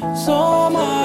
So much.